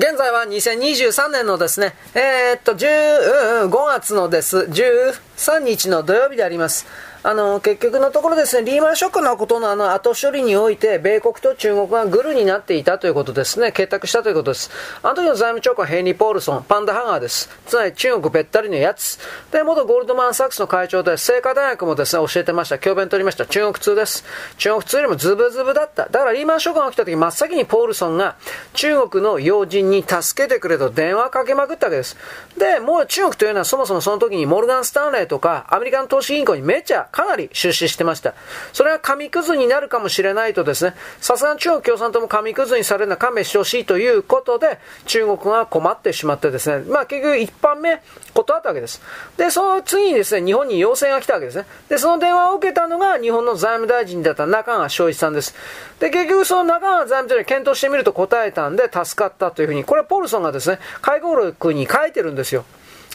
現在は2023年のですね、えー、っと、15月のです、13日の土曜日であります。あの、結局のところですね、リーマンショックのことのあの後処理において、米国と中国がグルになっていたということですね、結託したということです。あの時の財務長官ヘンリー・ポールソン、パンダハガーです。つまり中国べったりのやつ。で、元ゴールドマン・サックスの会長で、聖火大学もですね、教えてました。教鞭取りました。中国通です。中国通よりもズブズブだった。だからリーマンショックが起きた時、真っ先にポールソンが中国の要人に助けてくれと電話かけまくったわけです。で、もう中国というのはそもそもその時にモルガン・スタンレーとかアメリカの投資銀行にめちゃかなり出資してました。それは紙くずになるかもしれないとですね、さすがに中国共産党も紙くずにされるのは勘弁してほしいということで、中国が困ってしまってですね、まあ結局一般目断ったわけです。で、その次にですね、日本に要請が来たわけですね。で、その電話を受けたのが日本の財務大臣だった中川昭一さんです。で、結局その中川財務大臣検討してみると答えたんで助かったというふうに、これはポルソンがですね、会合録に書いてるんですよ。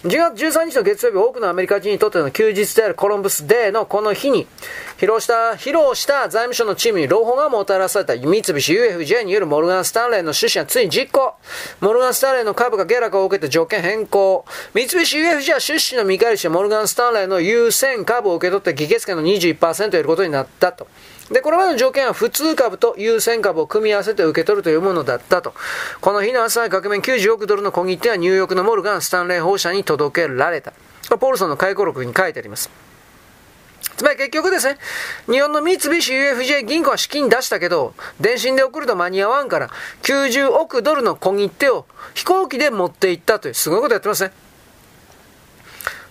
10月13日の月曜日、多くのアメリカ人にとっての休日であるコロンブスデーのこの日に、披露した、披露した財務省のチームに朗報がもたらされた三菱 UFJ によるモルガン・スタンレーの出資がついに実行。モルガン・スタンレーの株が下落を受けて条件変更。三菱 UFJ は出資の見返りしてモルガン・スタンレーの優先株を受け取って議決権の21%を得ることになったと。で、これまでの条件は普通株と優先株を組み合わせて受け取るというものだったと。この日の朝、額面90億ドルの小切手はニューヨークのモルガン・スタンレー放射に届けられた。ポールソンの回顧録に書いてあります。つまり結局ですね、日本の三菱 UFJ 銀行は資金出したけど、電信で送ると間に合わんから、90億ドルの小切手を飛行機で持っていったという、すごいことやってますね。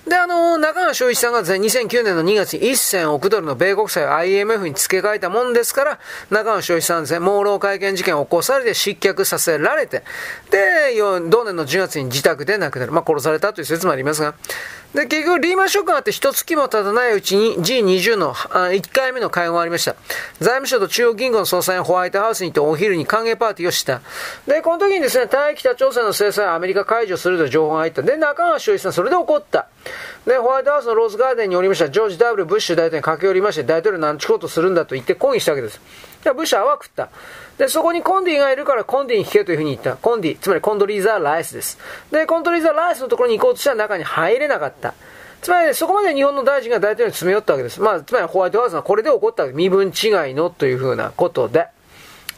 で、あの、中川昭一さんがですね、2009年の2月に1000億ドルの米国債を IMF に付け替えたもんですから、中川昭一さんですね、盲ろ会見事件を起こされて失脚させられて、で、同年の10月に自宅で亡くなる。まあ、殺されたという説もありますが、で、結局、リーマンショックがあって一月も経たないうちに G20 の1回目の会合がありました。財務省と中央銀行の総裁がホワイトハウスに行ってお昼に歓迎パーティーをした。で、この時にですね、対北朝鮮の制裁をアメリカ解除するという情報が入った。で、中川昭一さん、それで怒った。で、ホワイトハウスのローズガーデンにおりましたジョージ・ W・ ブッシュ大統領に駆け寄りまして、大統領何ちことするんだと言って抗議したわけです。で、ブッシュは食った。で、そこにコンディがいるからコンディに聞けというふうに言った。コンディ、つまりコンドリーザ・ライスです。で、コンドリーザ・ライスのところに行こうとしたら中に入れなかった。つまり、そこまで日本の大臣が大統領に詰め寄ったわけです。まあ、つまりホワイトハウスはこれで起こった身分違いのというふうなことで。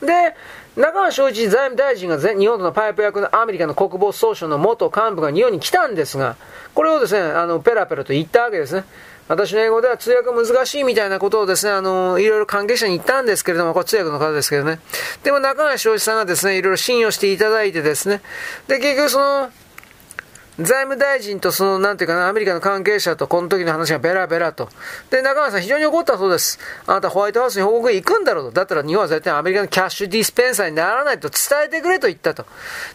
で、中川昭一財務大臣が日本とのパイプ役のアメリカの国防総省の元幹部が日本に来たんですが、これをですね、あの、ペラペラと言ったわけですね。私の英語では通訳難しいみたいなことをですね、あの、いろいろ関係者に言ったんですけれども、これ通訳の方ですけどね。でも中川翔一さんがですね、いろいろ信用していただいてですね、で、結局その、財務大臣とその、なんていうかな、アメリカの関係者とこの時の話がベラベラと。で、中川さん非常に怒ったそうです。あなたホワイトハウスに報告行くんだろうと。だったら日本は絶対アメリカのキャッシュディスペンサーにならないと伝えてくれと言ったと。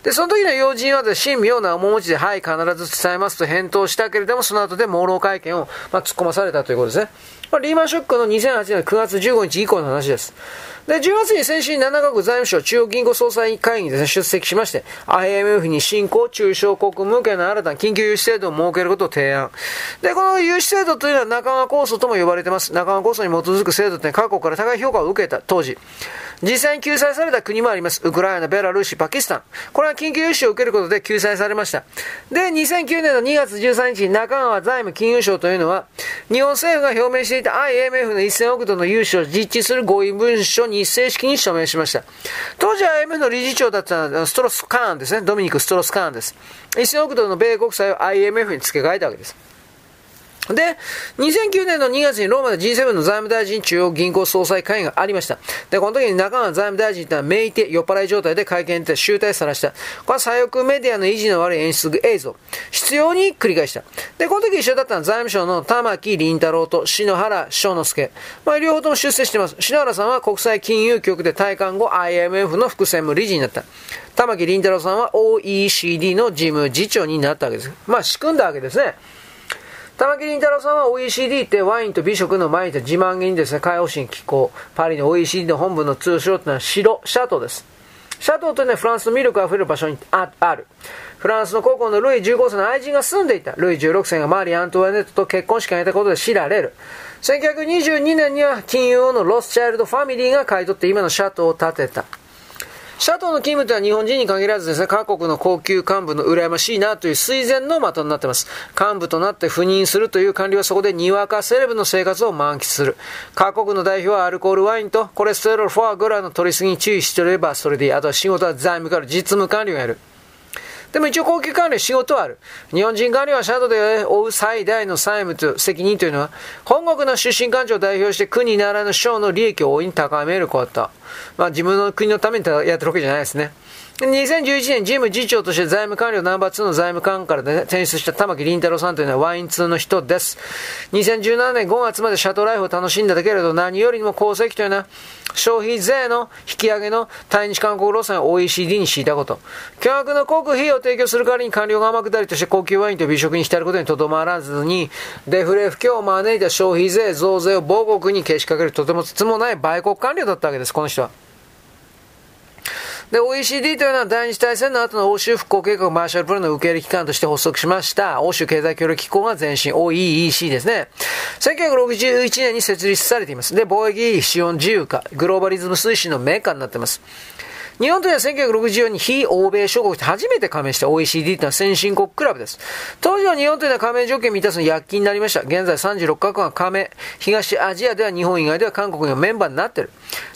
で、その時の要人はですね、神妙な面持ちで、はい、必ず伝えますと返答したけれども、その後で朦朧会見を、まあ、突っ込まされたということですね。まあ、リーマンショックの2008年9月15日以降の話です。で、10月に先進7カ国財務省中央銀行総裁会議で、ね、出席しまして、IMF に新興中小国向けの新たな緊急融資制度を設けることを提案。で、この融資制度というのは仲間構想とも呼ばれています。仲間構想に基づく制度というのは各国から高い評価を受けた当時。実際に救済された国もあります。ウクライナ、ベラルーシ、パキスタン。これは緊急融資を受けることで救済されました。で、2009年の2月13日中川財務金融省というのは、日本政府が表明していた IMF の1000億ドルの融資を実地する合意文書に正式に署名しました。当時 IMF の理事長だったストロスカーンですね。ドミニク・ストロスカーンです。1000億ドルの米国債を IMF に付け替えたわけです。で、2009年の2月にローマで G7 の財務大臣中央銀行総裁会議がありました。で、この時に中川財務大臣とはめいて酔っ払い状態で会見で集大さらした。これは左翼メディアの維持の悪い演出映像。必要に繰り返した。で、この時一緒だったのは財務省の玉木麟太郎と篠原翔之助。まあ、両方とも出世してます。篠原さんは国際金融局で退官後 IMF の副専務理事になった。玉木麟太郎さんは OECD の事務次長になったわけです。まあ、仕組んだわけですね。玉木麟太郎さんは OECD ってワインと美食の前に自慢げにですね、海洋神機構、パリの OECD の本部の通称というのは白、シャトーです。シャトーというのはフランスのミルクあふれる場所にあある。フランスの高校のルイ15世の愛人が住んでいた。ルイ16世がマリー・アントワネットと結婚式を挙げたことで知られる。1922年には金融王のロスチャイルドファミリーが買い取って今のシャトーを建てた。シャトーの勤務というのは日本人に限らずですね、各国の高級幹部の羨ましいなという垂涎の的になっています。幹部となって赴任するという官僚はそこでにわかセレブの生活を満喫する。各国の代表はアルコールワインとコレステロール、フォアグラの取りすぎに注意してればそれでいい。あとは仕事は財務から実務管理をやる。でも一応高級管理仕事はある。日本人管理はシャドウで負う最大の債務と責任というのは、本国の出身官庁を代表して国ならぬ省の利益を大いに高めること。まあ自分の国のためにやってるわけじゃないですね。2011年、ジム次長として財務官僚ナンバー2の財務官から、ね、転出した玉木凛太郎さんというのはワイン2の人です。2017年5月までシャトーライフを楽しんだだけれど、何よりも功績というのは、消費税の引き上げの対日韓国路線を OECD に敷いたこと。巨額の航空費を提供する代わりに官僚が天下りとして高級ワインと美食に浸ることにとどまらずに、デフレ不況を招いた消費税増税を母国にけしかけるとてもつつもない売国官僚だったわけです、この人は。で、OECD というのは第二次大戦の後の欧州復興計画マーシャルプランの受け入れ機関として発足しました。欧州経済協力機構が前身、OEEC ですね。1961年に設立されています。で、貿易資本自由化、グローバリズム推進のメーカーになっています。日本というのは1964年に非欧米諸国で初めて加盟した OECD というのは先進国クラブです。当時は日本というのは加盟条件を満たすの躍起になりました。現在36カ国が加盟。東アジアでは日本以外では韓国がメンバーになっている。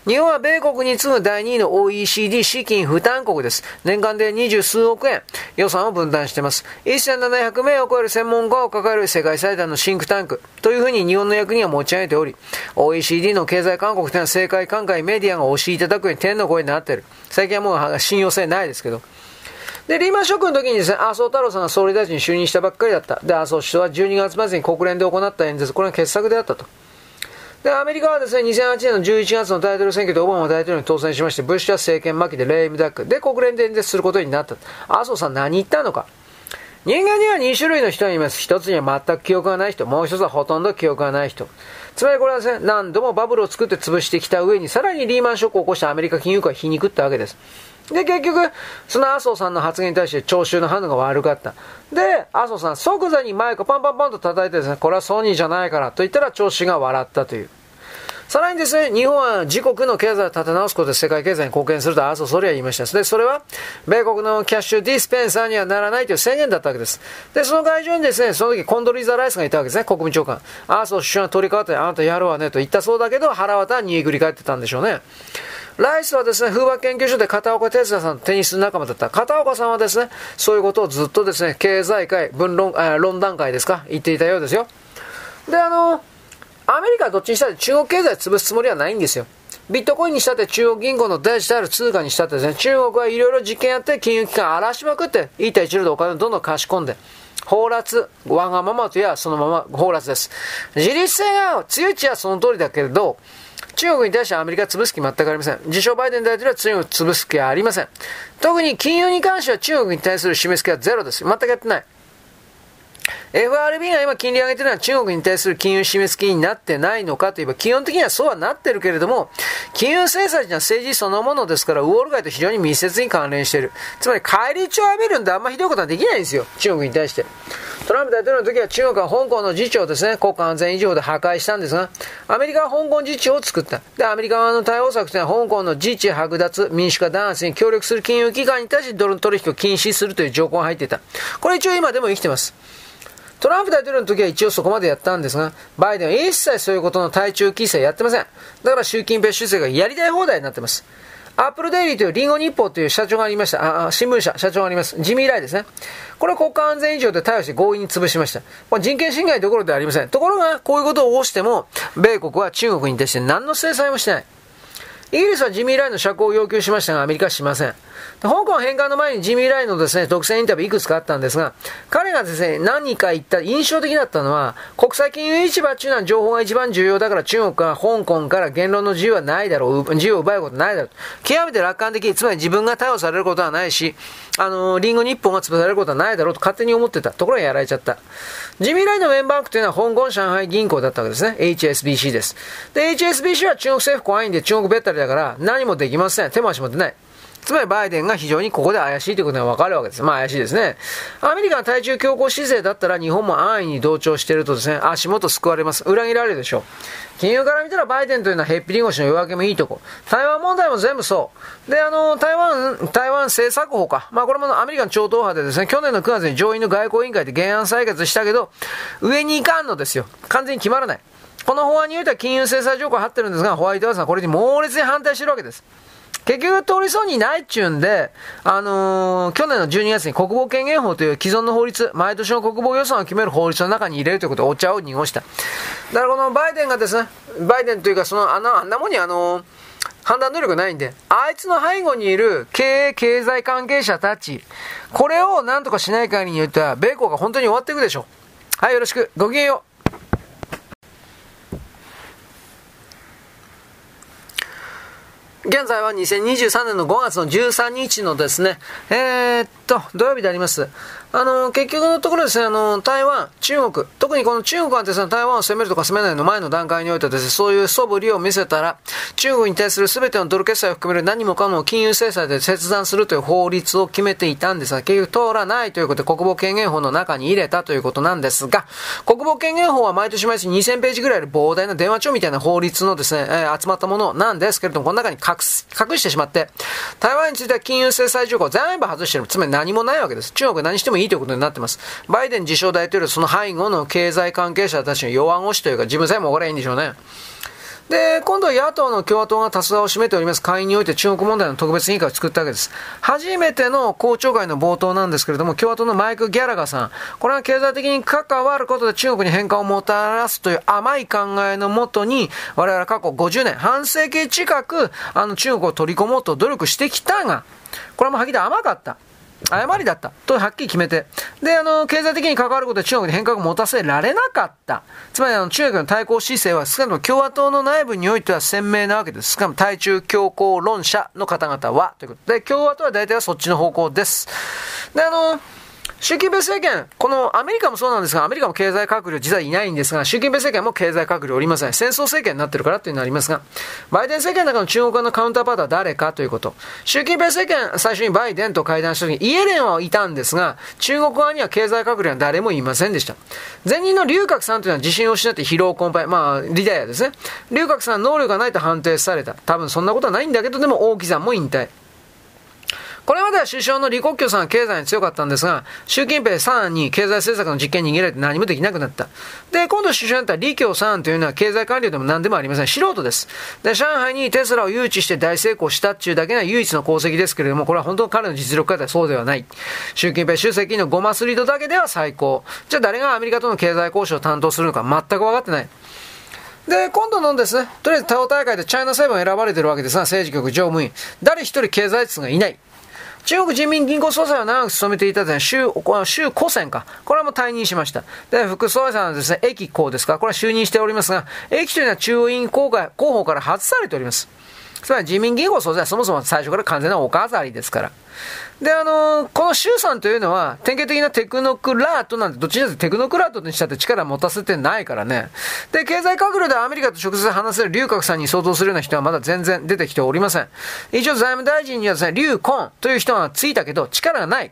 日本は米国に次ぐ第2位の OECD 資金負担国です。年間で二十数億円予算を分担しています。1700名を超える専門家を抱える世界最大のシンクタンクというふうに日本の役人は持ち上げており、OECD の経済勧告というのは政界寛解メディアが押しいただくように天の声になっている。最近はもう信用性ないですけど。で、リーマンショックの時にですね、麻生太郎さんが総理大臣に就任したばっかりだった。で、麻生首相は12月末に国連で行った演説、これが傑作であったと。で、アメリカはですね、2008年の11月の大統領選挙でオバマ大統領に当選しまして、ブッシュは政権末期でレイムダックで国連で演説することになった。麻生さん何言ったのか。人間には2種類の人がいます。一つには全く記憶がない人、もう一つはほとんど記憶がない人。つまりこれはですね、何度もバブルを作って潰してきた上に、さらにリーマンショックを起こしたアメリカ金融界は皮肉ったわけです。で、結局、その麻生さんの発言に対して聴衆の反応が悪かった。で、麻生さん、即座にマイクをパンパンパンと叩いてですね、これはソニーじゃないからと言ったら聴衆が笑ったという。さらにですね、日本は自国の経済を立て直すことで世界経済に貢献すると麻生総理は言いました。で、それは、米国のキャッシュディスペンサーにはならないという宣言だったわけです。で、その会場にですね、その時コンドリーザ・ライスがいたわけですね、国務長官。麻生首相が取り替わって、あなたやるわねと言ったそうだけど、腹渡は煮えくり返ってたんでしょうね。ライスはですね、風馬研究所で片岡哲也さんテニス仲間だった。片岡さんはですね、そういうことをずっとですね、経済界、文論、あ論壇会ですか、言っていたようですよ。で、あの、アメリカはどっちにしたって中国経済潰すつもりはないんですよ。ビットコインにしたって中国銀行のデジタル通貨にしたってですね、中国はいろいろ実験やって金融機関荒らしまくって、一帯一路でお金をどんどん貸し込んで、放辣、わがままといやそのまま放辣です。自立性が強いちゃその通りだけれど、中国に対してアメリカ潰す気全くありません。自称バイデン大統領は中国潰す気はありません。特に金融に関しては中国に対する示す気はゼロです。全くやってない。FRB が今金利上げてるのは中国に対する金融締め付けになってないのかといえば、基本的にはそうはなってるけれども、金融制裁というのは政治そのものですから、ウォール街と非常に密接に関連している。つまり、返り血を浴びるんであんまひどいことはできないんですよ。中国に対して。トランプ大統領の時は中国は香港の自治をですね、国家安全維持法で破壊したんですが、アメリカは香港自治を作った。で、アメリカ側の対応策というのは香港の自治剥奪、民主化弾圧に協力する金融機関に対してドル取引を禁止するという条項が入っていた。これ一応今でも生きてます。トランプ大統領の時は一応そこまでやったんですが、バイデンは一切そういうことの対中規制やってません。だから習近平主席がやりたい放題になってます。アップルデイリーというリンゴ日報という社長がありました。あ、新聞社、社長があります。ジミー・ライですね。これは国家安全以上で対応して強引に潰しました。これ人権侵害どころではありません。ところが、こういうことを起こしても、米国は中国に対して何の制裁もしてない。イギリスはジミー・ライの釈放を要求しましたが、アメリカはしません。香港返還の前にジミー・ライのですね、独占インタビューいくつかあったんですが、彼がですね、何か言った印象的だったのは、国際金融市場っていうのは情報が一番重要だから中国は香港から言論の自由はないだろう、自由を奪うことないだろう。極めて楽観的、つまり自分が逮捕されることはないし、あのー、リンゴ日本が潰されることはないだろうと勝手に思ってた。ところがやられちゃった。ジミー・ライのメンバンクというのは香港上海銀行だったわけですね。HSBC です。で、HSBC は中国政府怖いんで中国べったりだから何もできません。手回しも出ない。つまりバイデンが非常にここで怪しいということがわかるわけです。まあ怪しいですね。アメリカが対中強硬姿勢だったら日本も安易に同調しているとですね、足元救われます。裏切られるでしょう。金融から見たらバイデンというのはへっぴり腰の夜明けもいいとこ。台湾問題も全部そう。で、あの、台湾、台湾政策法か。まあこれもアメリカの超党派でですね、去年の9月に上院の外交委員会で原案採決したけど、上に行かんのですよ。完全に決まらない。この法案においては金融制裁条項を張ってるんですが、ホワイトハウスはこれに猛烈に反対してるわけです。結局通りそうにないっちゅうんで、あのー、去年の12月に国防権限法という既存の法律、毎年の国防予算を決める法律の中に入れるということでお茶を濁した。だからこのバイデンがですね、バイデンというかそのあんなあんなもんにあのー、判断能力ないんで、あいつの背後にいる経営、経済関係者たち、これを何とかしない限りによっては、米国が本当に終わっていくでしょう。はい、よろしく。ごきげんよう。現在は2023年の5月の13日のですね、えー、っと、土曜日であります。あの、結局のところですね、あの、台湾、中国、特にこの中国はですね、台湾を攻めるとか攻めないの前の段階においてですね、そういう素振りを見せたら、中国に対する全てのドル決済を含める何もかも金融制裁で切断するという法律を決めていたんですが、結局通らないということで国防権限法の中に入れたということなんですが、国防権限法は毎年毎年2000ページぐらいで膨大な電話帳みたいな法律のですね、えー、集まったものなんですけれども、この中に隠す、隠してしまって、台湾については金融制裁条項を全部外してる。つまり何もないわけです。中国何してもいいということになってます。バイデン自称大統領、その背後の経済関係者たちの弱腰というか、自分さえも分からへんでしょうね。で、今度は野党の共和党が多数派を占めております会員において中国問題の特別委員会を作ったわけです。初めての公聴会の冒頭なんですけれども、共和党のマイク・ギャラガーさん、これは経済的に関わることで中国に変化をもたらすという甘い考えのもとに、我々過去50年、半世紀近く、あの中国を取り込もうと努力してきたが、これもはっきり甘かった。誤りだったとはっきり決めて、で、あの、経済的に関わることで中国に変革を持たせられなかった。つまり、あの、中国の対抗姿勢は、少なくとも共和党の内部においては鮮明なわけです。しかも、対中強硬論者の方々は、ということで、共和党は大体はそっちの方向です。で、あの、習近平政権、このアメリカもそうなんですが、アメリカも経済閣僚実はいないんですが、習近平政権も経済閣僚おりません。戦争政権になってるからというのがありますが、バイデン政権の中の中国側のカウンターパートは誰かということ。習近平政権、最初にバイデンと会談した時に、イエレンはいたんですが、中国側には経済閣僚は誰もいませんでした。前任の劉鶴さんというのは自信を失って疲労困憊、まあ、リダイアですね。劉鶴さん能力がないと判定された。多分そんなことはないんだけど、でも大木さんも引退。これまでは首相の李克強さんは経済に強かったんですが、習近平さんに経済政策の実権に逃げられて何もできなくなった。で、今度首相になった李強さんというのは経済官僚でも何でもありません。素人です。で、上海にテスラを誘致して大成功したっていうだけが唯一の功績ですけれども、これは本当に彼の実力からはそうではない。習近平主席のごますりとだけでは最高。じゃあ誰がアメリカとの経済交渉を担当するのか全く分かってない。で、今度のですね、とりあえずタオ大会でチャイナセブン選ばれてるわけですが、政治局常務員。誰一人経済室がいない。中国人民銀行総裁を長く務めていたですね、周、周古戦か。これはもう退任しました。で、副総裁のですね、駅公ですか。これは就任しておりますが、駅というのは中央委員公会、広報から外されております。つまり自民銀行総裁はそもそも最初から完全なお飾りですから。で、あのー、この衆参というのは、典型的なテクノクラートなんて、どっちにせよテクノクラートにしたって力持たせてないからね。で、経済閣僚でアメリカと直接話せる劉鶴さんに相当するような人はまだ全然出てきておりません。一応財務大臣にはですね、劉根という人がついたけど、力がない。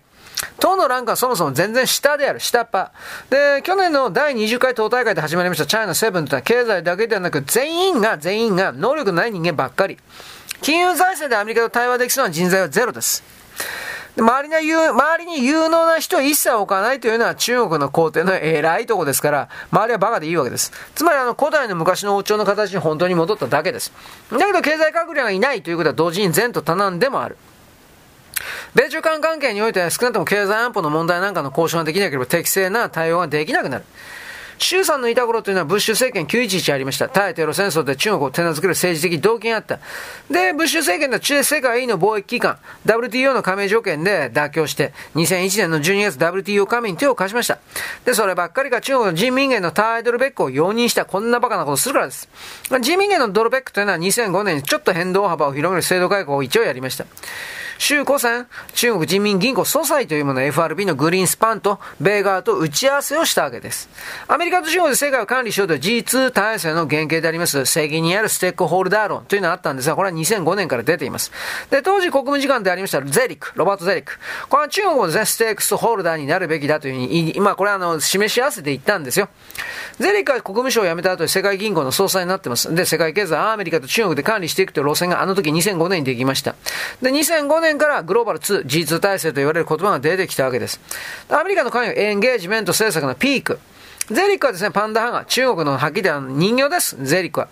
党のランクはそもそも全然下である、下っ端。で、去年の第20回党大会で始まりましたチャイナセブンというのは経済だけではなく、全員が、全員が能力のない人間ばっかり。金融財政でアメリカと対話できそうな人材はゼロです。周りの言う、周りに有能な人を一切置かないというのは中国の皇帝の偉いとこですから、周りはバカでいいわけです。つまりあの古代の昔の王朝の形に本当に戻っただけです。だけど経済閣僚がいないということは同時に善と多難でもある。米中間関係においては少なくとも経済安保の問題なんかの交渉ができなければ適正な対応ができなくなる。周さんのいた頃というのはブッシュ政権911ありました。対テロ戦争で中国を手なずける政治的動機があった。で、ブッシュ政権で中世界の貿易機関、WTO の加盟条件で妥協して、2001年の12月 WTO 加盟に手を貸しました。で、そればっかりが中国の人民元のタイドルベックを容認したこんなバカなことするからです。人民元のドルベックというのは2005年にちょっと変動幅を広げる制度改革を一応やりました。週古線、中国人民銀行総裁というもの FRB のグリーンスパンと米側と打ち合わせをしたわけです。アメリカと中国で世界を管理しようという G2 体制の原型であります責任あるステークホルダー論というのがあったんですが、これは2005年から出ています。で、当時国務次官でありましたゼリック、ロバート・ゼリック。これは中国もですね、ステークスホルダーになるべきだというふうに、今これはあの、示し合わせていったんですよ。ゼリックは国務省を辞めた後で世界銀行の総裁になってます。で、世界経済はアメリカと中国で管理していくという路線があの時2005年にできました。で、2005年からグローバル2、G2 体制と言われる言葉が出てきたわけです。アメリカの関与、エンゲージメント政策のピーク。ゼリックはですね、パンダ派が、中国の覇気であの人形です、ゼリックは。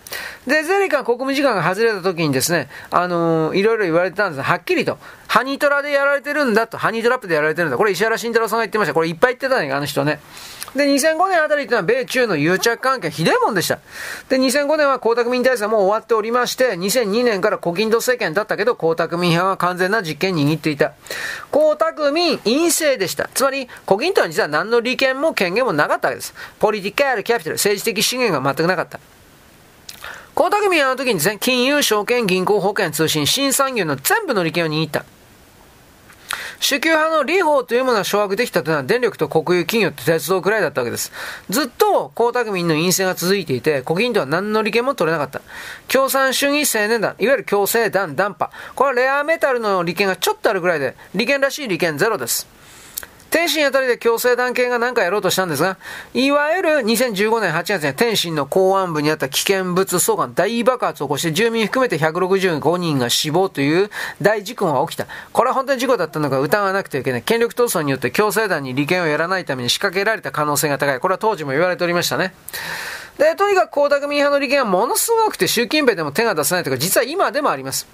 で、ゼリックは国務次官が外れた時にですね、あのー、いろいろ言われてたんですはっきりと、ハニトラでやられてるんだと、ハニートラップでやられてるんだ。これ石原慎太郎さんが言ってました。これいっぱい言ってたね、あの人ね。で、2005年あたりというのは米中の癒着関係ひどいもんでした。で、2005年は江沢民体制も終わっておりまして、2002年から胡錦涛政権だったけど、江沢民派は完全な実権握っていた。江沢民陰性でした。つまり、胡錦涛は実は何の利権も権限もなかったわけです。ポリティカルキャピタル、政治的資源が全くなかった。江沢民はあの時にですね、金融、証券、銀行、保険、通信、新産業の全部の利権を握った。主給派の利法というものが掌握できたというのは電力と国有企業と鉄道くらいだったわけです。ずっと江沢民の陰性が続いていて、国民とは何の利権も取れなかった。共産主義青年団、いわゆる共生団、団派。これはレアメタルの利権がちょっとあるくらいで、利権らしい利権ゼロです。天津あたりで強制団系が何かやろうとしたんですが、いわゆる2015年8月に天津の公安部にあった危険物相関大爆発を起こして住民含めて165人が死亡という大事故が起きた。これは本当に事故だったのか疑わなくてはいけない。権力闘争によって強制団に利権をやらないために仕掛けられた可能性が高い。これは当時も言われておりましたね。で、とにかく江沢民派の利権はものすごくて習近平でも手が出せないというか、実は今でもあります。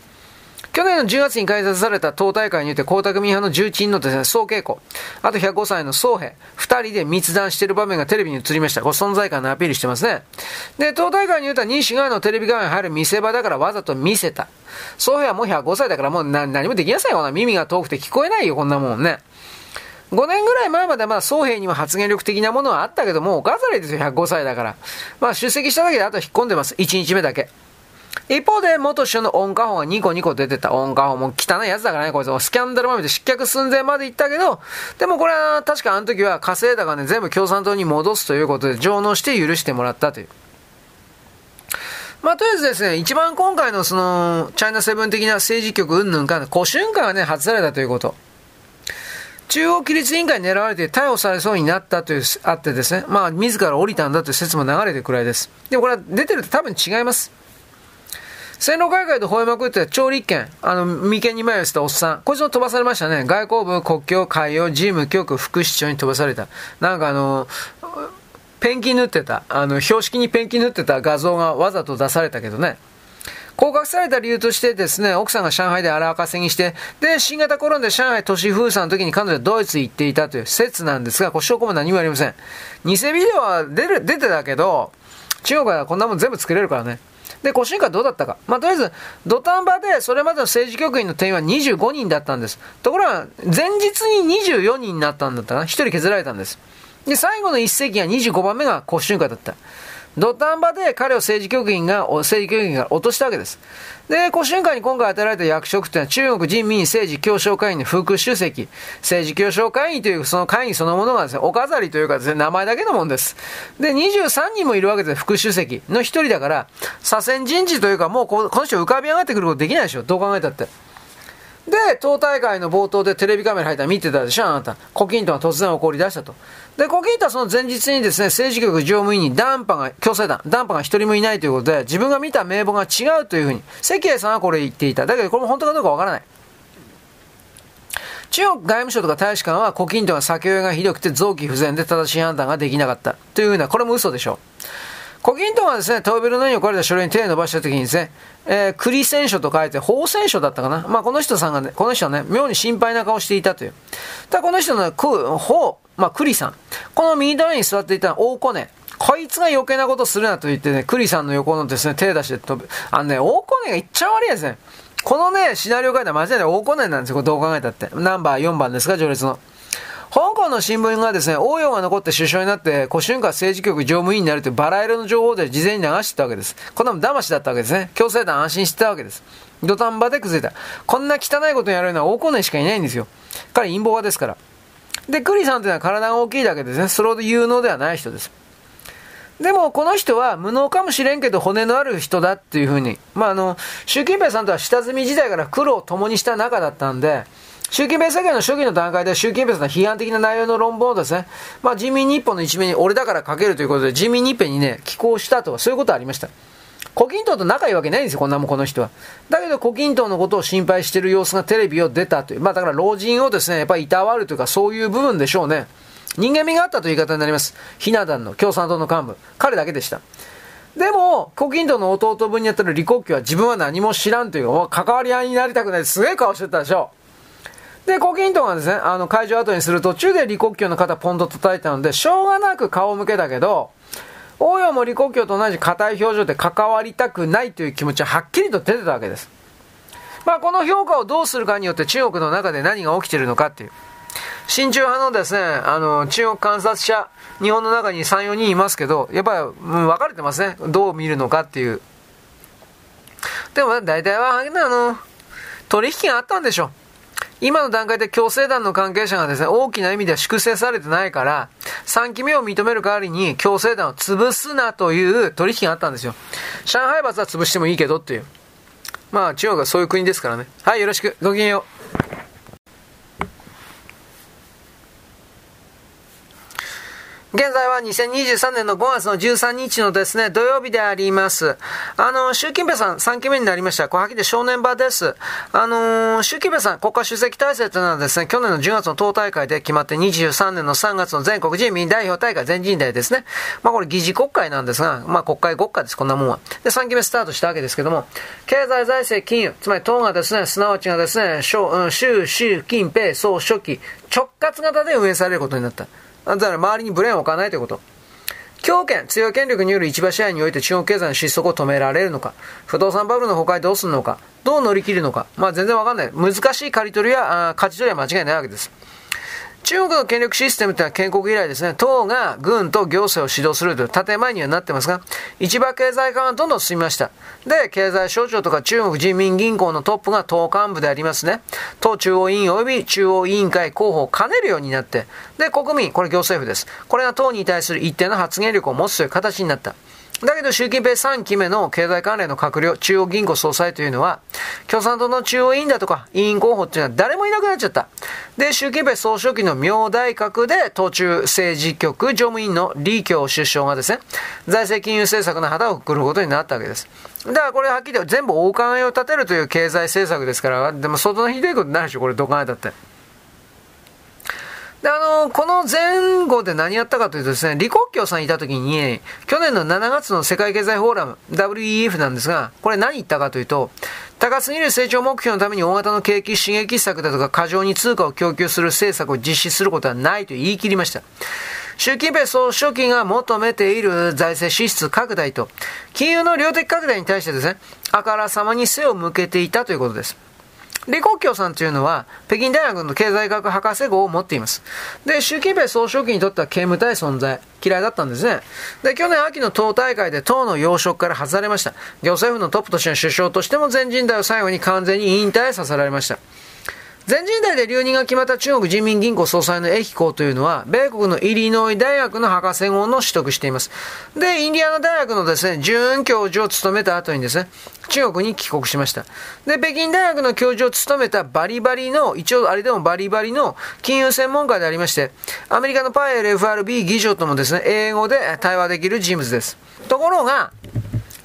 去年の10月に開催された党大会によって江沢民派の重鎮のですね、総稽古、あと105歳の総兵、二人で密談している場面がテレビに映りました。これ存在感のアピールしてますね。で、党大会によっては西側のテレビ側に入る見せ場だからわざと見せた。総兵はもう105歳だからもう何もできなさいよ。耳が遠くて聞こえないよ、こんなもんね。5年ぐらい前までまあ、総兵にも発言力的なものはあったけども、おかざりですよ、105歳だから。まあ、出席しただけであと引っ込んでます。1日目だけ。一方で、元首相の音歌法が2個2個出てた。音歌法も汚いやつだからね、こいつ。スキャンダルまみで失脚寸前まで行ったけど、でもこれは確かあの時は稼いだがね、全部共産党に戻すということで、上納して許してもらったという。まあ、とりあえずですね、一番今回のその、チャイナセブン的な政治局云々か、古春会がね、外されたということ。中央規律委員会に狙われて逮捕されそうになったという、あってですね、まあ、自ら降りたんだという説も流れてくらいです。でもこれは出てると多分違います。線路海外で吠えまくって超立憲、あの、眉間に前をしたおっさん、こいつも飛ばされましたね。外交部、国境、海洋、事務局、副市長に飛ばされた。なんかあの、ペンキ塗ってた、あの、標識にペンキ塗ってた画像がわざと出されたけどね。降格された理由としてですね、奥さんが上海で荒稼ぎして、で、新型コロナで上海都市封鎖の時に彼女はドイツ行っていたという説なんですが、これ証拠も何もありません。偽ビデオは出る、出てたけど、中国はこんなもん全部作れるからね。で、古新会どうだったか。まあ、とりあえず、土壇場でそれまでの政治局員の定員は25人だったんです。ところが、前日に24人になったんだったかな。1人削られたんです。で、最後の一席が25番目が古新会だった。土壇場で彼を政治局員が、政治局員が落としたわけです。で、古春会に今回与えられた役職というのは中国人民政治協商会議の副主席、政治協商会議というその会議そのものがですね、お飾りというかですね、名前だけのもんです。で、23人もいるわけです、副主席の一人だから、左遷人事というかもうこの人浮かび上がってくることできないでしょ、どう考えたって。で、党大会の冒頭でテレビカメラ入ったら見てたでしょ、あなた。胡錦涛が突然怒り出したと。で、胡錦涛はその前日にですね、政治局常務委員にダンパが、強制団、ダンパが一人もいないということで、自分が見た名簿が違うというふうに、関英さんはこれ言っていた。だけどこれも本当かどうかわからない。中国外務省とか大使館は胡錦涛が酒酔いがひどくて臓器不全で正しい判断ができなかった。というふうな、これも嘘でしょう。胡錦涛がですね、トーベルのように置かれた書類に手を伸ばしたときにですね、えー、栗選書と書いて、法選書だったかな。まあ、この人さんがね、この人はね、妙に心配な顔していたという。ただ、この人の、く、法、まあ、栗さん。この右隣に座っていた大子ね。こいつが余計なことするなと言ってね、栗さんの横のですね、手出して飛ぶ。あのね、大子ねがいっちゃ悪いですね。このね、シナリオ書いたら間違いない大子ねなんですよ。どう考えたって。ナンバー4番ですか、序列の。香港の新聞がですね、応用が残って首相になって、古春華政治局常務委員になるというバラ色の情報で事前に流してたわけです。こんなも騙しだったわけですね。強制団安心してたわけです。土壇場で崩れた。こんな汚いことやるのは大根しかいないんですよ。彼陰謀家ですから。で、クリさんというのは体が大きいだけですね。それほど有能ではない人です。でも、この人は無能かもしれんけど骨のある人だっていうふうに。まあ、あの、習近平さんとは下積み時代から苦労を共にした仲だったんで、習近平政権の初期の段階で習近平さんの批判的な内容の論文をですね、まあ、人民日報の一面に俺だから書けるということで、人民日報にね、寄稿したとか、そういうことありました。胡錦涛と仲いいわけないんですよ、こんなもん、この人は。だけど、胡錦涛のことを心配してる様子がテレビを出たという。まあ、だから老人をですね、やっぱりいたわるというか、そういう部分でしょうね。人間味があったという言い方になります。ひな壇の共産党の幹部。彼だけでした。でも、胡錦涛の弟分にやってる李克強は自分は何も知らんという、関わり合いになりたくないすげえ顔してたでしょ。で、胡錦涛がですね、あの、会場後にする途中で李克強の肩ポンと叩いたので、しょうがなく顔向けたけど、応用も李克強と同じ硬い表情で関わりたくないという気持ちははっきりと出てたわけです。まあ、この評価をどうするかによって中国の中で何が起きてるのかっていう。親中派のですね、あの、中国観察者、日本の中に3、4人いますけど、やっぱり、うん、分かれてますね。どう見るのかっていう。でも、大体は、あの、取引があったんでしょう。今の段階で共生団の関係者がですね、大きな意味では粛清されてないから、3期目を認める代わりに共生団を潰すなという取引があったんですよ。上海罰は潰してもいいけどっていう。まあ中国がそういう国ですからね。はい、よろしく。ごきげんよう。現在は2023年の5月の13日のですね、土曜日であります。あの、習近平さん3期目になりました。小はで正念場です。あの、習近平さん国家主席体制というのはですね、去年の10月の党大会で決まって23年の3月の全国人民代表大会全人代ですね。まあこれ議事国会なんですが、まあ国会国家です、こんなもんは。で、3期目スタートしたわけですけども、経済財政金融、つまり党がですね、すなわちがですね、習、習近平総書記、直轄型で運営されることになった。だから周りにブレーンを置かないということ。強権、強い権力による市場支配において中国経済の失速を止められるのか、不動産バブルの崩壊どうするのか、どう乗り切るのか、まあ全然わかんない。難しい刈り取りや、あ勝ち取りは間違いないわけです。中国の権力システムというのは建国以来ですね、党が軍と行政を指導するという建前にはなってますが、市場経済化がどんどん進みました。で、経済省庁とか中国人民銀行のトップが党幹部でありますね。党中央委員及び中央委員会候補を兼ねるようになって、で、国民、これ行政府です。これが党に対する一定の発言力を持つという形になった。だけど習近平3期目の経済関連の閣僚、中央銀行総裁というのは、共産党の中央委員だとか委員候補っていうのは誰もいなくなっちゃった。で、習近平総書記の明大閣で、党中政治局常務委員の李強首相がですね、財政金融政策の旗をくくることになったわけです。だからこれはっきり言って全部大考えを立てるという経済政策ですから、でも相当ひどいことになるでしょ、これどう考えたって。で、あの、この前後で何やったかというとですね、李克強さんいた時に、去年の7月の世界経済フォーラム、WEF なんですが、これ何言ったかというと、高すぎる成長目標のために大型の景気刺激策だとか過剰に通貨を供給する政策を実施することはないと言い切りました。習近平総書記が求めている財政支出拡大と、金融の量的拡大に対してですね、あからさまに背を向けていたということです。李克強さんというのは、北京大学の経済学博士号を持っています。で、習近平総書記にとっては刑務体存在、嫌いだったんですね。で、去年秋の党大会で党の要職から外されました。行政府のトップとしての首相としても全人代を最後に完全に引退させられました。全人代で留任が決まった中国人民銀行総裁の駅校というのは、米国のイリノイ大学の博士号の取得しています。で、インディアナ大学のですね、准教授を務めた後にですね、中国に帰国しました。で、北京大学の教授を務めたバリバリの、一応あれでもバリバリの金融専門家でありまして、アメリカのパイエル FRB 議長ともですね、英語で対話できる人物です。ところが、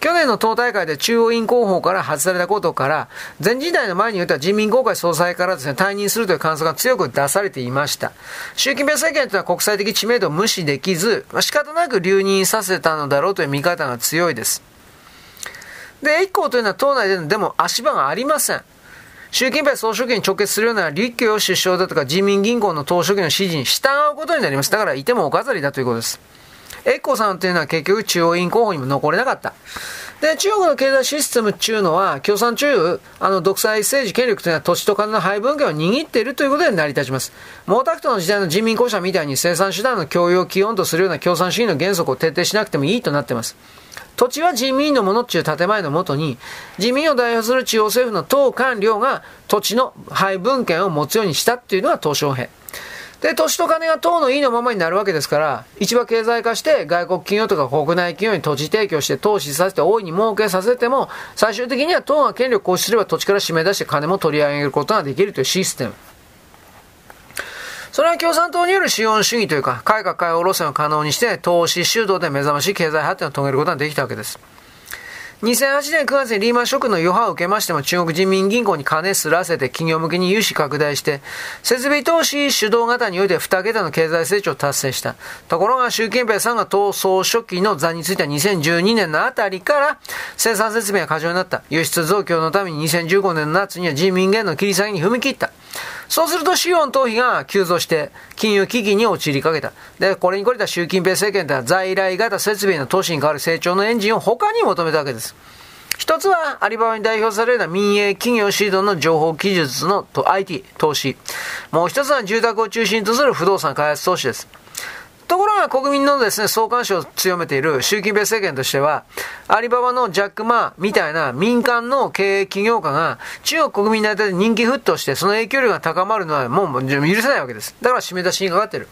去年の党大会で中央委員候補から外されたことから、前時代の前に言った人民公会総裁からですね、退任するという感想が強く出されていました。習近平政権というのは国際的知名度を無視できず、仕方なく留任させたのだろうという見方が強いです。で、一行というのは党内でのでも足場がありません。習近平総書記に直結するような立教首相だとか人民銀行の党書記の指示に従うことになります。だからいてもお飾りだということです。エッコさんっていうのは結局中央委員候補にも残れなかった。で、中国の経済システムっていうのは、共産中、あの、独裁政治権力というのは土地と金の配分権を握っているということで成り立ちます。毛沢東の時代の人民公社みたいに生産手段の供与を基本とするような共産主義の原則を徹底しなくてもいいとなっています。土地は人民のものっていう建前のもとに、人民を代表する中央政府の党官僚が土地の配分権を持つようにしたっていうのが東小平。で、土地と金が党の意のままになるわけですから、市場経済化して外国企業とか国内企業に土地提供して投資させて大いに儲けさせても、最終的には党が権力を行使すれば土地から締め出して金も取り上げることができるというシステム。それは共産党による資本主義というか、改革開放路線を可能にして、投資主導で目覚ましい経済発展を遂げることができたわけです。2008年9月にリーマンショックの余波を受けましても中国人民銀行に金すらせて企業向けに融資拡大して、設備投資主導型において2桁の経済成長を達成した。ところが習近平さんが党総書記の座についた2012年のあたりから生産設備が過剰になった。輸出増強のために2015年の夏には人民元の切り下げに踏み切った。そうすると資本逃避が急増して、金融危機に陥りかけた。で、これにこれた習近平政権では在来型設備の投資に代わる成長のエンジンを他に求めたわけです。一つは、アリババに代表されるような民営企業シードの情報技術の IT、投資。もう一つは住宅を中心とする不動産開発投資です。ところが国民のですね、相関心を強めている習近平政権としては、アリババのジャック・マーみたいな民間の経営企業家が中国国民の間で人気沸騰して、その影響力が高まるのはもう許せないわけです。だから締め出しにかかっている。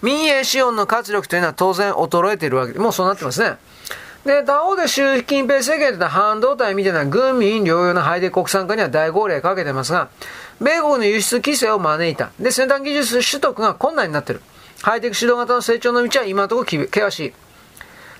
民営資本の活力というのは当然衰えているわけで、もうそうなってますね。で、他方で習近平政権というのは半導体みたいな軍民療養のハイデ国産化には大号令かけてますが、米国の輸出規制を招いた。で、先端技術取得が困難になっている。ハイテク指導型の成長の道は今のところ険しい。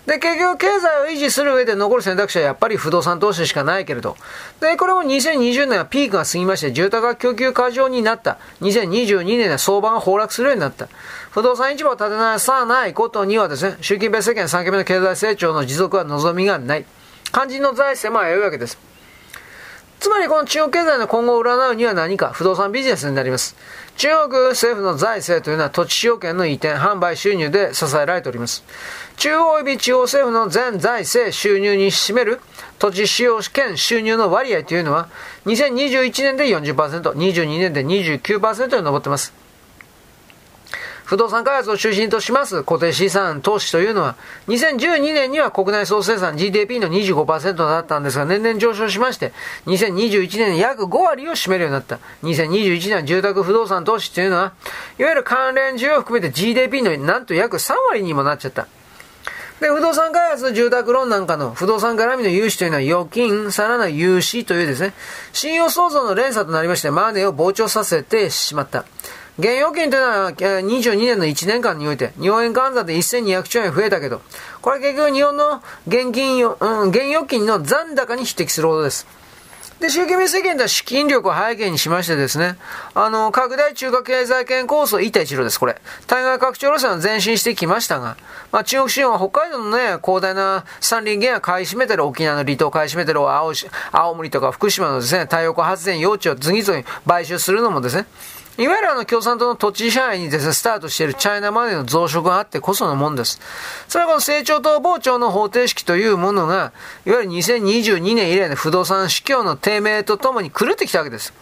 で、結局経済を維持する上で残る選択肢はやっぱり不動産投資しかないけれど。で、これも2020年はピークが過ぎまして住宅が供給過剰になった。2022年は相場が崩落するようになった。不動産市場を立てなさないことにはですね、習近平政権3期目の経済成長の持続は望みがない。肝心の財政も危ういわけです。つまりこの中国経済の今後を占うには何か不動産ビジネスになります。中国政府の財政というのは土地使用権の移転、販売収入で支えられております。中央及び地方政府の全財政収入に占める土地使用権収入の割合というのは2021年で40%、22年で29%に上っています。不動産開発を中心とします固定資産投資というのは、2012年には国内総生産 GDP の25%だったんですが、年々上昇しまして、2021年に約5割を占めるようになった。2021年は住宅不動産投資というのは、いわゆる関連需要を含めて GDP のなんと約3割にもなっちゃった。で、不動産開発の、住宅ローンなんかの不動産絡みの融資というのは預金、さらなる融資というですね、信用創造の連鎖となりまして、マネーを膨張させてしまった。現預金というのは22年の1年間において日本円換算で1200兆円増えたけど、これ結局日本の現金、うん、現預金の残高に匹敵するほどです。で、習近平政権では資金力を背景にしましてですね、あの、拡大中華経済圏構想一帯一路です、これ。対外拡張路線は前進してきましたが、まあ、中国資本は北海道のね、広大な山林源を買い占めてる沖縄の離島を買い占めてる青青森とか福島のですね、太陽光発電用地を次々買収するのもですね、いわゆるあの共産党の土地支配にですね、スタートしているチャイナマネーの増殖があってこそのもんです。それはこの成長と膨張の方程式というものが、いわゆる2022年以来の不動産市況の低迷とともに狂ってきたわけです。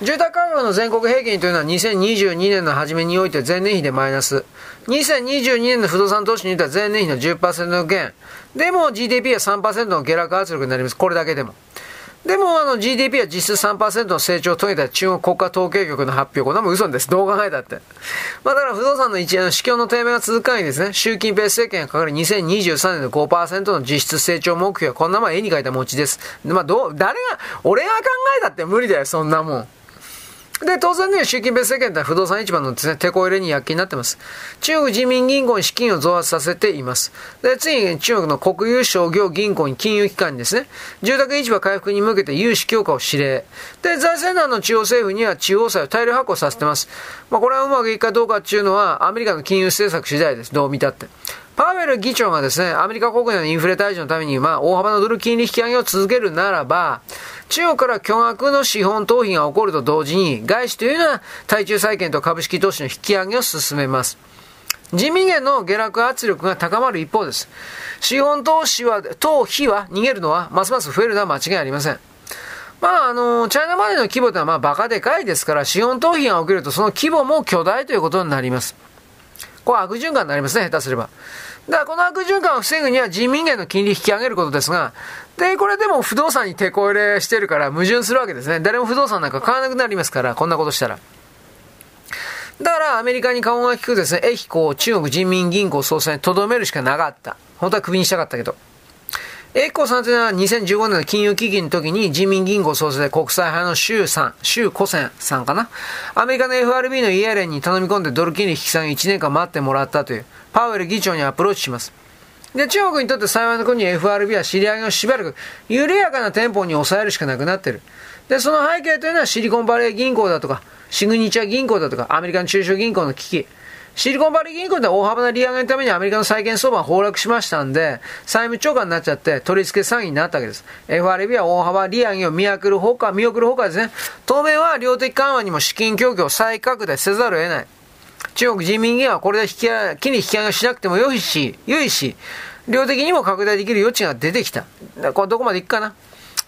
住宅価格の全国平均というのは2022年の初めにおいて前年比でマイナス。2022年の不動産投資においては前年比の10%減。でも GDP は3%の下落圧力になります。これだけでも。でもあの GDP は実質3%の成長を遂げた中国国家統計局の発表。これはもう嘘です。どう考えたって。まあだから不動産の一円の市況の低迷が続く限りですね、習近平政権がかかる2023年の5%の実質成長目標はこんなまあ絵に描いた餅です。まあどう、誰が、俺が考えたって無理だよ、そんなもん。で、当然ね、習近平政権って不動産市場のですね、手こ入れに躍起になってます。中国人民銀行に資金を増発させています。で、次に中国の国有商業銀行に金融機関にですね、住宅市場回復に向けて融資強化を指令。で、財政難の中央政府には地方債を大量発行させてます。まあ、これはうまくいくかどうかっていうのは、アメリカの金融政策次第です。どう見たって。パウエル議長がですね、アメリカ国内のインフレ退治のために、まあ、大幅なドル金利引き上げを続けるならば、中国から巨額の資本逃避が起こると同時に、外資というのは対中債券と株式投資の引き上げを進めます。人民元の下落圧力が高まる一方です。資本投資は、投費は逃げるのは、ますます増えるのは間違いありません。まあ、あの、チャイナマネーの規模ってのはまあバカでかいですから、資本投費が起きるとその規模も巨大ということになります。これ悪循環になりますね、下手すれば。だからこの悪循環を防ぐには人民元の金利引き上げることですが、で、これでも不動産に手こ入れしてるから矛盾するわけですね。誰も不動産なんか買わなくなりますから、こんなことしたら。だからアメリカに顔が利くですね、駅こう中国人民銀行総裁にとどめるしかなかった。本当はクビにしたかったけど。栄光さんというのは2015年の金融危機の時に人民銀行総裁で国際派の周さん、周古仙さんかな。アメリカの FRB のイエレンに頼み込んでドル金利引き下げ1年間待ってもらったという、パウエル議長にアプローチします。で、中国にとって幸いの国に FRB は知り合いをしばらく緩やかなテンポに抑えるしかなくなっている。で、その背景というのはシリコンバレー銀行だとか、シグニチャー銀行だとか、アメリカの中小銀行の危機。シリコンバレー銀行で大幅な利上げのためにアメリカの債券相場が崩落しましたんで、債務超過になっちゃって取り付け詐欺になったわけです。FRB は大幅利上げを見送るほか、見送るほかですね。当面は量的緩和にも資金供給を再拡大せざるを得ない。中国人民銀はこれで引き上げ、金利引き上げをしなくても良いし、良いし、量的にも拡大できる余地が出てきた。これどこまでいくかな。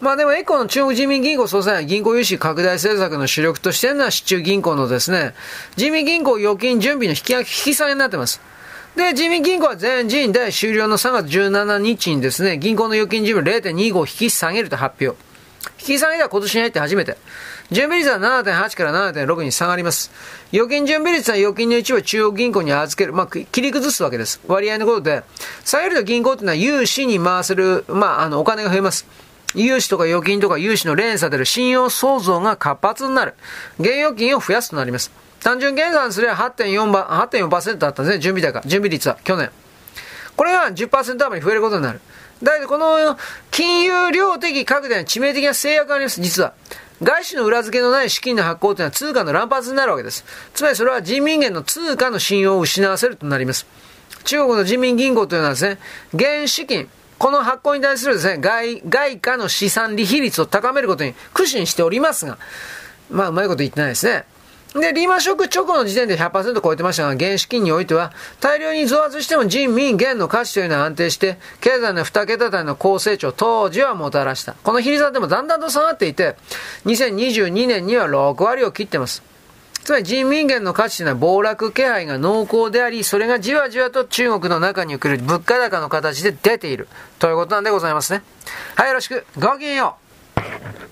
まあでもエコの中国人民銀行総裁は銀行融資拡大政策の主力としてるのは市中銀行のですね、人民銀行預金準備の引き引き下げになってます。で、人民銀行は全人代終了の3月17日にですね、銀行の預金準備0.25引き下げると発表。引き下げでは今年に入って初めて。準備率は7.8から7.6に下がります。預金準備率は預金の一部を中央銀行に預ける。まあ、切り崩すわけです。割合のことで。下げると銀行っていうのは融資に回せる、まあ、あの、お金が増えます。融資とか預金とか融資の連鎖でる信用創造が活発になる。現預金を増やすとなります。単純計算すれば 8.4%, 8.4だったんですね、準備高。準備率は、去年。これが10%余り増えることになる。だけど、この金融量的拡大に致命的な制約があります、実は。外資の裏付けのない資金の発行というのは通貨の乱発になるわけです。つまりそれは人民元の通貨の信用を失わせるとなります。中国の人民銀行というのはですね、現資金、この発行に対するですね、外、外貨の資産利比率を高めることに苦心しておりますが、まあ、うまいこと言ってないですね。で、リーマンショック直後の時点で100%超えてましたが、原資金においては、大量に増圧しても人民元の価値というのは安定して、経済の2桁台の高成長当時はもたらした。この比率はでもだんだんと下がっていて、2022年には6割を切ってます。つまり人民元の価値というのは暴落気配が濃厚であり、それがじわじわと中国の中に送る物価高の形で出ている。ということなんでございますね。はい、よろしく。ごきげんよう。